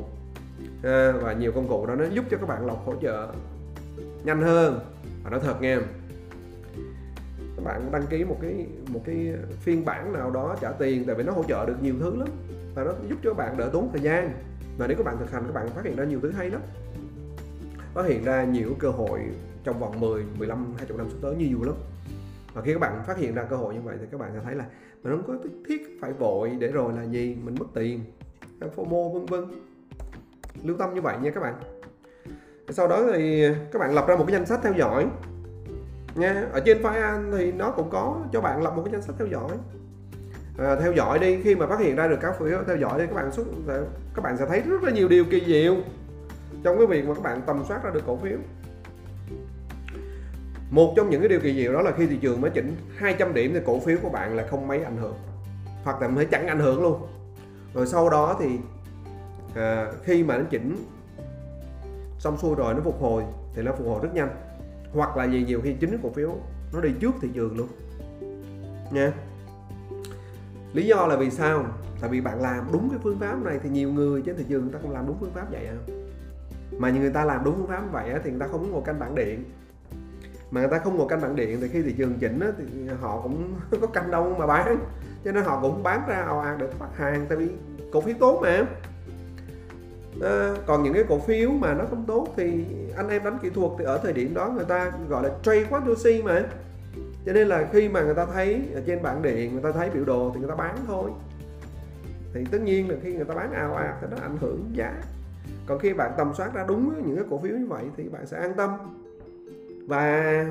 À, và nhiều công cụ đó nó giúp cho các bạn lọc hỗ trợ nhanh hơn. Và nói thật nghe bạn đăng ký một cái một cái phiên bản nào đó trả tiền tại vì nó hỗ trợ được nhiều thứ lắm. Và nó giúp cho bạn đỡ tốn thời gian. Và nếu các bạn thực hành các bạn phát hiện ra nhiều thứ hay lắm. Phát hiện ra nhiều cơ hội trong vòng 10, 15, 20 năm sắp tới nhiều lắm. Và khi các bạn phát hiện ra cơ hội như vậy thì các bạn sẽ thấy là mình không có thiết phải vội để rồi là gì mình mất tiền FOMO vân vân. Lưu tâm như vậy nha các bạn. Sau đó thì các bạn lập ra một cái danh sách theo dõi nha. Ở trên file thì nó cũng có cho bạn lập một cái danh sách theo dõi. À, theo dõi đi khi mà phát hiện ra được các phiếu theo dõi đi các bạn xuất các bạn sẽ thấy rất là nhiều điều kỳ diệu trong cái việc mà các bạn tầm soát ra được cổ phiếu. Một trong những cái điều kỳ diệu đó là khi thị trường mới chỉnh 200 điểm thì cổ phiếu của bạn là không mấy ảnh hưởng. Hoặc là mới chẳng ảnh hưởng luôn. Rồi sau đó thì à, khi mà nó chỉnh xong xuôi rồi nó phục hồi thì nó phục hồi rất nhanh hoặc là gì nhiều khi chính cổ phiếu nó đi trước thị trường luôn. Nha. Lý do là vì sao? Tại vì bạn làm đúng cái phương pháp này thì nhiều người trên thị trường người ta không làm đúng phương pháp vậy à. Mà người ta làm đúng phương pháp vậy thì người ta không có ngồi canh bảng điện. Mà người ta không ngồi canh bảng điện thì khi thị trường chỉnh thì họ cũng có canh đâu mà bán. Cho nên họ cũng bán ra ào ạt để thoát hàng, tại vì cổ phiếu tốt mà à, còn những cái cổ phiếu mà nó không tốt thì anh em đánh kỹ thuật thì ở thời điểm đó người ta gọi là trade what you see mà. Cho nên là khi mà người ta thấy ở trên bảng điện người ta thấy biểu đồ thì người ta bán thôi. Thì tất nhiên là khi người ta bán ào ạt thì nó ảnh hưởng giá. Còn khi bạn tầm soát ra đúng những cái cổ phiếu như vậy thì bạn sẽ an tâm. Và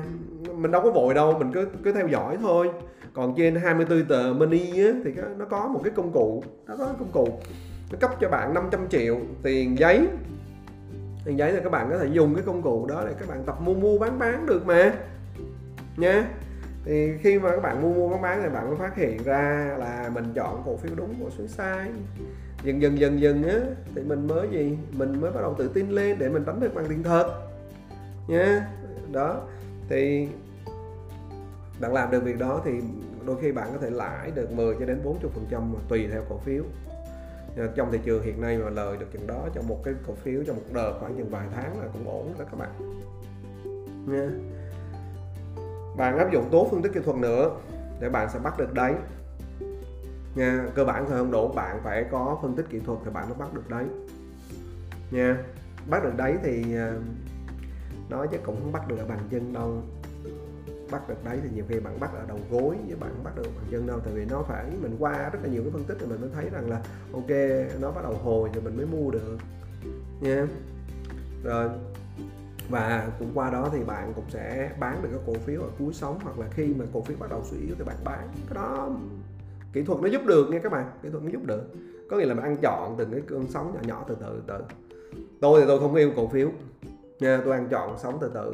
mình đâu có vội đâu mình cứ cứ theo dõi thôi. Còn trên 24 tờ money á, thì nó có một cái công cụ nó có công cụ nó cấp cho bạn 500 triệu tiền giấy. Tiền giấy là các bạn có thể dùng cái công cụ đó để các bạn tập mua mua bán bán được mà. Nha. Thì khi mà các bạn mua mua bán bán thì bạn mới phát hiện ra là mình chọn cổ phiếu đúng, cổ phiếu sai. Dần dần dần dần á, thì mình mới gì? Mình mới bắt đầu tự tin lên để mình đánh được bằng tiền thật. Nha. Đó. Thì bạn làm được việc đó thì đôi khi bạn có thể lãi được 10 cho đến 40 phần trăm tùy theo cổ phiếu. Ờ, trong thị trường hiện nay mà lời được chừng đó trong một cái cổ phiếu trong một đợt khoảng chừng vài tháng là cũng ổn đó các bạn. Nha. Bạn áp dụng tốt phân tích kỹ thuật nữa để bạn sẽ bắt được đấy nha, cơ bản thôi không đủ bạn phải có phân tích kỹ thuật thì bạn mới bắt được đấy nha, bắt được đấy thì nó nói chứ cũng không bắt được ở bàn chân đâu bắt được đấy thì nhiều khi bạn bắt ở đầu gối với bạn bắt được bằng chân đâu, tại vì nó phải, mình qua rất là nhiều cái phân tích thì mình mới thấy rằng là, ok, nó bắt đầu hồi thì mình mới mua được. Nha. Rồi, và cũng qua đó thì bạn cũng sẽ bán được các cổ phiếu ở cuối sóng, hoặc là khi mà cổ phiếu bắt đầu suy yếu thì bạn bán. Cái đó, kỹ thuật nó giúp được nha các bạn, kỹ thuật nó giúp được. Có nghĩa là bạn ăn chọn từng cái cơn sóng nhỏ nhỏ từ từ từ tôi thì tôi không yêu cổ phiếu, nha, tôi ăn chọn sóng từ từ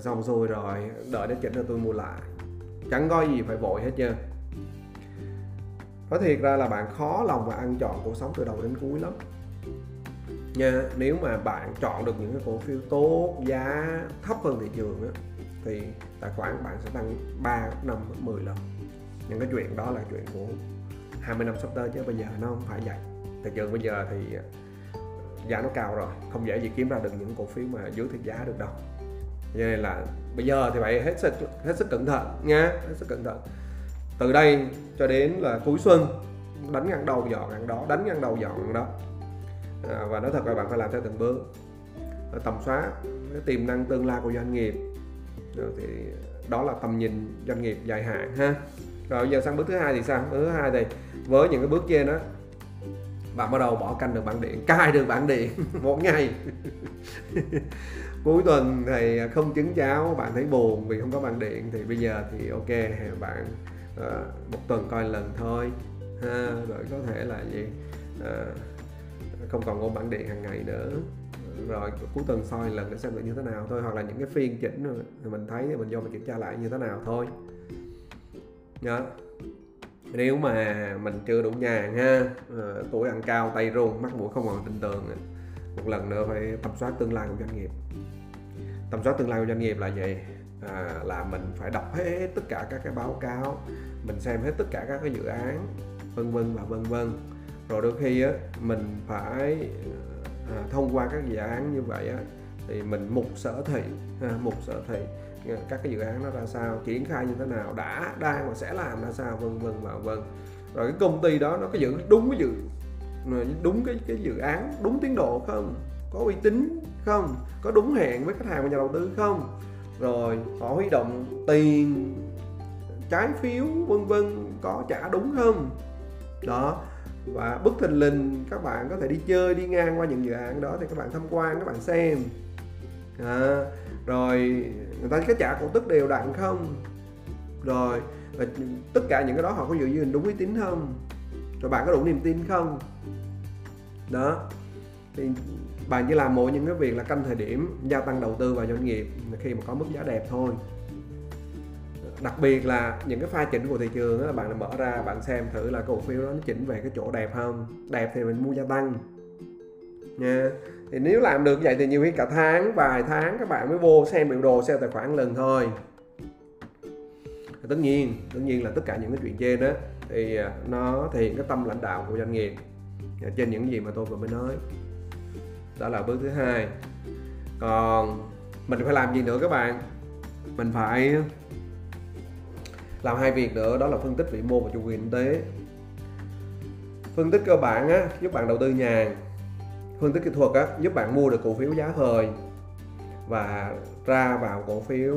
xong rồi rồi đợi đến chỉnh rồi tôi mua lại. Chẳng có gì phải vội hết trơn nói thiệt ra là bạn khó lòng mà ăn chọn cuộc sống từ đầu đến cuối lắm. Nha nếu mà bạn chọn được những cái cổ phiếu tốt giá thấp hơn thị trường á, thì tài khoản bạn sẽ tăng 3, 5, 10 lần. Những cái chuyện đó là chuyện của 20 năm sắp tới chứ bây giờ nó không phải vậy. Thị trường bây giờ thì giá nó cao rồi không dễ gì kiếm ra được những cổ phiếu mà dưới thị giá được đâu cho nên là bây giờ thì phải hết sức hết sức cẩn thận nha hết sức cẩn thận. Từ đây cho đến là cuối xuân đánh ngăn đầu dọn ngang đó đánh ngăn đầu dọn đó. À, và nói thật là bạn phải làm theo từng bước. Tầm soát cái tiềm năng tương lai của doanh nghiệp. Rồi thì đó là tầm nhìn doanh nghiệp dài hạn ha. Rồi giờ sang bước thứ hai thì sao? Bước thứ hai thì với những cái bước trên đó bạn bắt đầu bỏ canh được bản điện cài được bản điện một ngày. cuối tuần thì không trứng cháo bạn thấy buồn vì không có bằng điện thì bây giờ thì ok bạn à, một tuần coi lần thôi ha rồi có thể là gì à, không còn ôm bản điện hàng ngày nữa. Rồi cuối tuần soi lần để xem được như thế nào thôi hoặc là những cái phiên chỉnh thì mình thấy thì mình vô mình kiểm tra lại như thế nào thôi. Nhớ nếu mà mình chưa đủ nhàn ha à, tuổi ăn cao tay run mắt mũi không còn tin tưởng một lần nữa phải tầm soát tương lai của doanh nghiệp. Tầm soát tương lai của doanh nghiệp là gì à, là mình phải đọc hết tất cả các cái báo cáo mình xem hết tất cả các cái dự án vân vân và vân vân. Rồi đôi khi á mình phải à, thông qua các dự án như vậy á thì mình mục sở thị ha, mục sở thị à, các cái dự án nó ra sao triển khai như thế nào đã đang và sẽ làm ra sao vân vân và vân. Rồi cái công ty đó nó có giữ đúng cái dự đúng cái cái dự án đúng tiến độ không? Có uy tín không? Có đúng hẹn với khách hàng và nhà đầu tư không? Rồi họ huy động tiền trái phiếu vân vân có trả đúng không? Đó và bất thình lình các bạn có thể đi chơi đi ngang qua những dự án đó thì các bạn tham quan các bạn xem. À, rồi người ta có trả cổ tức đều đặn không? Rồi và tất cả những cái đó họ có giữ gìn đúng uy tín không? Rồi bạn có đủ niềm tin không? Đó. Thì bạn chỉ làm mỗi những cái việc là canh thời điểm gia tăng đầu tư vào doanh nghiệp khi mà có mức giá đẹp thôi. Đặc biệt là những cái pha chỉnh của thị trường đó, bạn mở ra bạn xem thử là cổ phiếu đó nó chỉnh về cái chỗ đẹp không? Đẹp thì mình mua gia tăng. Nha. Thì nếu làm được vậy thì nhiều khi cả tháng vài tháng các bạn mới vô xem biểu đồ xem tài khoản lần thôi. Tất nhiên tất nhiên là tất cả những cái chuyện trên đó thì à, nó thể hiện cái tâm lãnh đạo của doanh nghiệp. Dạ, trên những gì mà tôi vừa mới nói. Đó là bước thứ hai. Còn mình phải làm gì nữa các bạn? Mình phải làm hai việc nữa đó là phân tích vĩ mô và chu kỳ kinh tế. Phân tích cơ bản á, giúp bạn đầu tư nhàn phân tích kỹ thuật á, giúp bạn mua được cổ phiếu giá hời và ra vào cổ phiếu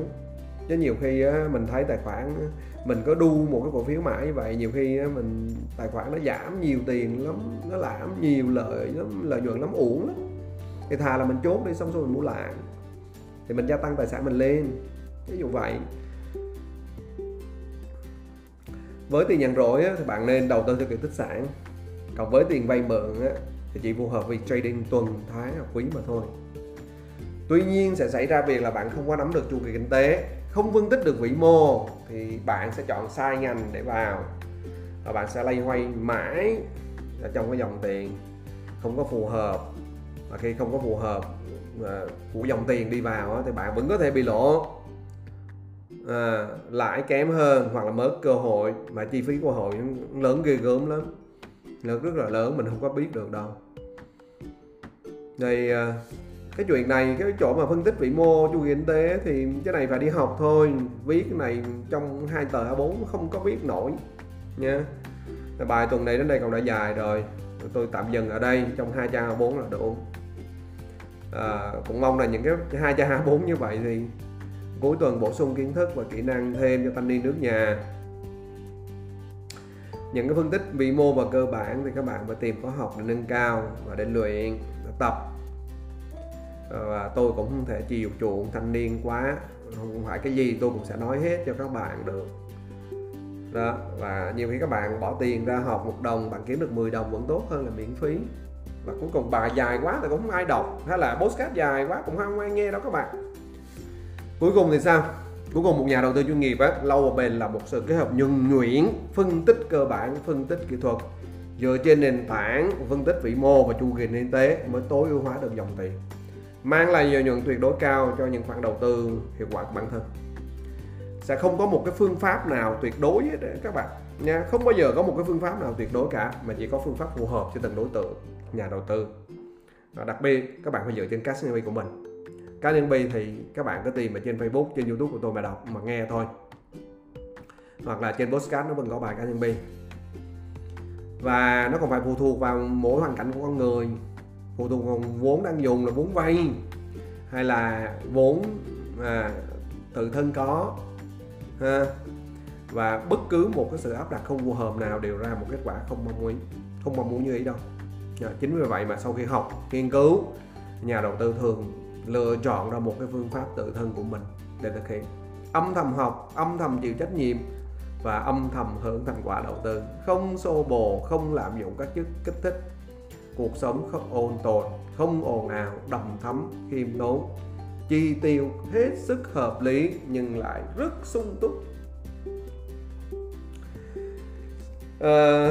chứ nhiều khi mình thấy tài khoản, mình có đu một cái cổ phiếu mãi như vậy, nhiều khi mình, tài khoản nó giảm nhiều tiền lắm, nó làm nhiều lợi lắm, lợi nhuận lắm, uổng lắm. Thì thà là mình chốt đi xong rồi mình mua lại. Thì mình gia tăng tài sản mình lên, ví dụ vậy. Với tiền nhận rỗi thì bạn nên đầu tư theo kiểu tích sản. Còn với tiền vay mượn thì chỉ phù hợp với trading tuần, tháng hoặc quý mà thôi. Tuy nhiên sẽ xảy ra việc là bạn không có nắm được chu kỳ kinh tế không phân tích được vĩ mô thì bạn sẽ chọn sai ngành để vào. Và bạn sẽ lay hoay mãi ở trong cái dòng tiền không có phù hợp. Và khi không có phù hợp à, của dòng tiền đi vào thì bạn vẫn có thể bị lỗ à, lãi kém hơn hoặc là mất cơ hội mà chi phí cơ hội lớn ghê gớm lắm. Lớn rất là lớn mình không có biết được đâu. Thì à, cái chuyện này cái chỗ mà phân tích vĩ mô chu kỳ kinh tế thì cái này phải đi học thôi. Viết cái này trong hai tờ A4 không có viết nổi nha. Bài tuần này đến đây còn đã dài rồi. Tôi tạm dừng ở đây trong hai trang A4 là đủ. À, cũng mong là những cái hai trang A4 như vậy thì cuối tuần bổ sung kiến thức và kỹ năng thêm cho thanh niên nước nhà. Những cái phân tích vĩ mô và cơ bản thì các bạn phải tìm khóa học để nâng cao và để luyện để tập. Ờ, và tôi cũng không thể chiều chuộng thanh niên quá. Không phải cái gì tôi cũng sẽ nói hết cho các bạn được. Đó, và nhiều khi các bạn bỏ tiền ra học một đồng, bạn kiếm được 10 đồng vẫn tốt hơn là miễn phí. Và cuối cùng bài dài quá thì cũng không ai đọc, hay là postcard dài quá cũng không ai nghe đâu các bạn. Cuối cùng thì sao? Cuối cùng một nhà đầu tư chuyên nghiệp á lâu và bền là một sự kết hợp nhuần nhuyễn, phân tích cơ bản, phân tích kỹ thuật. Dựa trên nền tảng phân tích vĩ mô và chu kỳ kinh tế mới tối ưu hóa được dòng tiền mang lại lợi nhuận tuyệt đối cao cho những khoản đầu tư hiệu quả của bản thân. Sẽ không có một cái phương pháp nào tuyệt đối hết đấy các bạn nha. Không bao giờ có một cái phương pháp nào tuyệt đối cả, mà chỉ có phương pháp phù hợp cho từng đối tượng, nhà đầu tư. Và đặc biệt, các bạn phải dựa trên cash của mình. Cá nhân bi thì các bạn có tìm ở trên facebook, trên youtube của tôi mà đọc mà nghe thôi. Hoặc là trên postcard nó vẫn có bài cá nhân bi và nó còn phải phụ thuộc vào mỗi hoàn cảnh của con người phụ thuộc vào vốn đang dùng là vốn vay hay là vốn à, tự thân có ha. Và bất cứ một cái sự áp đặt không phù hợp nào đều ra một kết quả không mong muốn không mong muốn như ý đâu. À, chính vì vậy mà sau khi học nghiên cứu nhà đầu tư thường lựa chọn ra một cái phương pháp tự thân của mình để thực hiện. Âm thầm học âm thầm chịu trách nhiệm và âm thầm hưởng thành quả đầu tư. Không xô bồ không lạm dụng các chất kích thích cuộc sống không ồn tồn không ồn ào đầm thấm khiêm tốn. Chi tiêu hết sức hợp lý nhưng lại rất sung túc. À,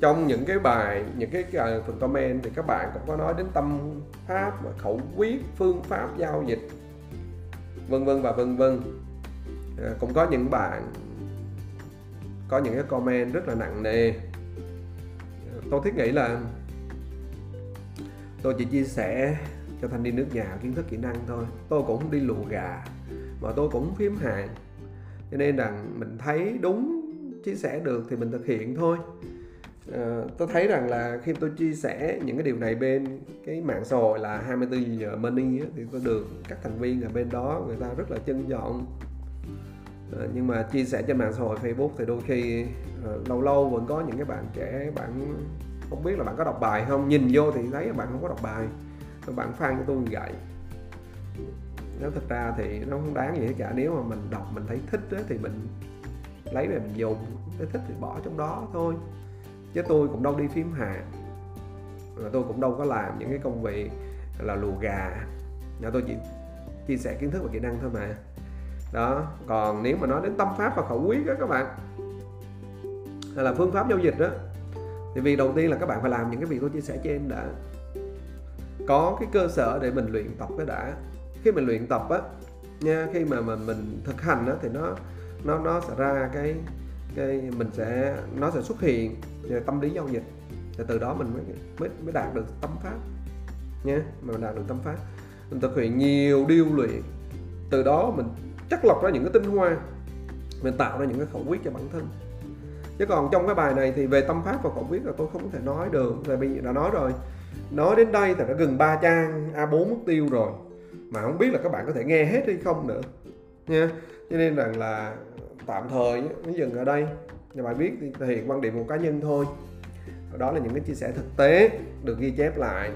trong những cái bài những cái, phần comment thì các bạn cũng có nói đến tâm pháp và khẩu quyết phương pháp giao dịch vân vân và vân vân. À, cũng có những bạn có những cái comment rất là nặng nề tôi thiết nghĩ là tôi chỉ chia sẻ cho thanh niên nước nhà kiến thức kỹ năng thôi. Tôi cũng không đi lùa gà mà tôi cũng phím hàng. Cho nên rằng mình thấy đúng chia sẻ được thì mình thực hiện thôi. À, tôi thấy rằng là khi tôi chia sẻ những cái điều này bên cái mạng xã hội là 24 giờ money thì tôi được các thành viên ở bên đó người ta rất là trân trọng. Ờ, nhưng mà chia sẻ trên mạng xã hội Facebook thì đôi khi ờ, lâu lâu vẫn có những cái bạn trẻ bạn không biết là bạn có đọc bài không? Nhìn vô thì thấy là bạn không có đọc bài. Bạn fan của tôi gậy. nếu thật ra thì nó không đáng gì hết cả. Nếu mà mình đọc mình thấy thích đó, thì mình lấy về mình dùng. Thấy thích thì bỏ trong đó thôi. Chứ tôi cũng đâu đi phím hạ, và tôi cũng đâu có làm những cái công việc là lù gà. Nhà tôi chỉ chia sẻ kiến thức và kỹ năng thôi mà đó còn nếu mà nói đến tâm pháp và khẩu quyết đó các bạn hay là phương pháp giao dịch đó thì việc đầu tiên là các bạn phải làm những cái việc tôi chia sẻ trên đã. Có cái cơ sở để mình luyện tập cái đã. Khi mình luyện tập á nha khi mà mình mình thực hành á thì nó nó nó sẽ ra cái cái mình sẽ nó sẽ xuất hiện tâm lý giao dịch. Thì từ đó mình mới mới, mới đạt được tâm pháp nha mà đạt được tâm pháp. Mình thực hiện nhiều điêu luyện. Từ đó mình chắc lọc ra những cái tinh hoa. Mình tạo ra những cái khẩu quyết cho bản thân. Chứ còn trong cái bài này thì về tâm pháp và khẩu quyết là tôi không thể nói được. Tại vì đã nói rồi, nói đến đây thì đã gần 3 trang A4 mất tiêu rồi. Mà không biết là các bạn có thể nghe hết hay không nữa. Nha. Cho nên rằng là tạm thời nó dừng ở đây. Và bài viết thì thể hiện quan điểm của cá nhân thôi. Đó là những cái chia sẻ thực tế được ghi chép lại.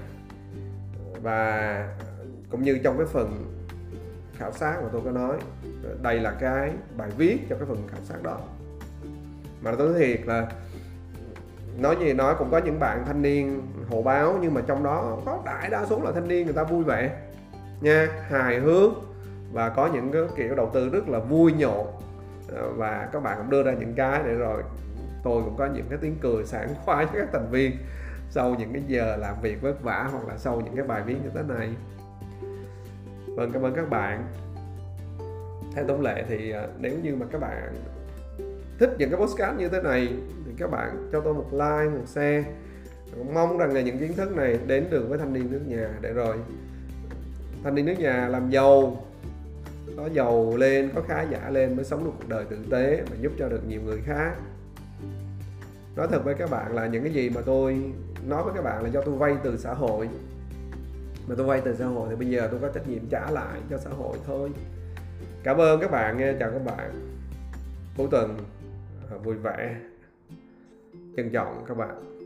Và cũng như trong cái phần khảo sát mà tôi có nói. Đây là cái bài viết cho cái phần khảo sát đó. Mà tôi nói thiệt là, nói gì nói cũng có những bạn thanh niên hộ báo, nhưng mà trong đó có đại đa số là thanh niên người ta vui vẻ, nha, hài hước và có những cái kiểu đầu tư rất là vui nhộn. Ờ, và các bạn cũng đưa ra những cái để rồi tôi cũng có những cái tiếng cười sảng khoái cho các thành viên sau những cái giờ làm việc vất vả hoặc là sau những cái bài viết như thế này vâng cảm ơn các bạn. Theo tổng lệ thì à, nếu như mà các bạn thích những cái postcard như thế này thì các bạn cho tôi một like, một share. Mong rằng là những kiến thức này đến được với thanh niên nước nhà. Để rồi, thanh niên nước nhà làm giàu, có giàu lên, có khá giả lên mới sống được cuộc đời tử tế và giúp cho được nhiều người khác. Nói thật với các bạn là những cái gì mà tôi nói với các bạn là do tôi vay từ xã hội mà tôi vay từ xã hội thì bây giờ tôi có trách nhiệm trả lại cho xã hội thôi. Cảm ơn các bạn nghe chào các bạn. Cuối tuần à, vui vẻ. Trân trọng các bạn.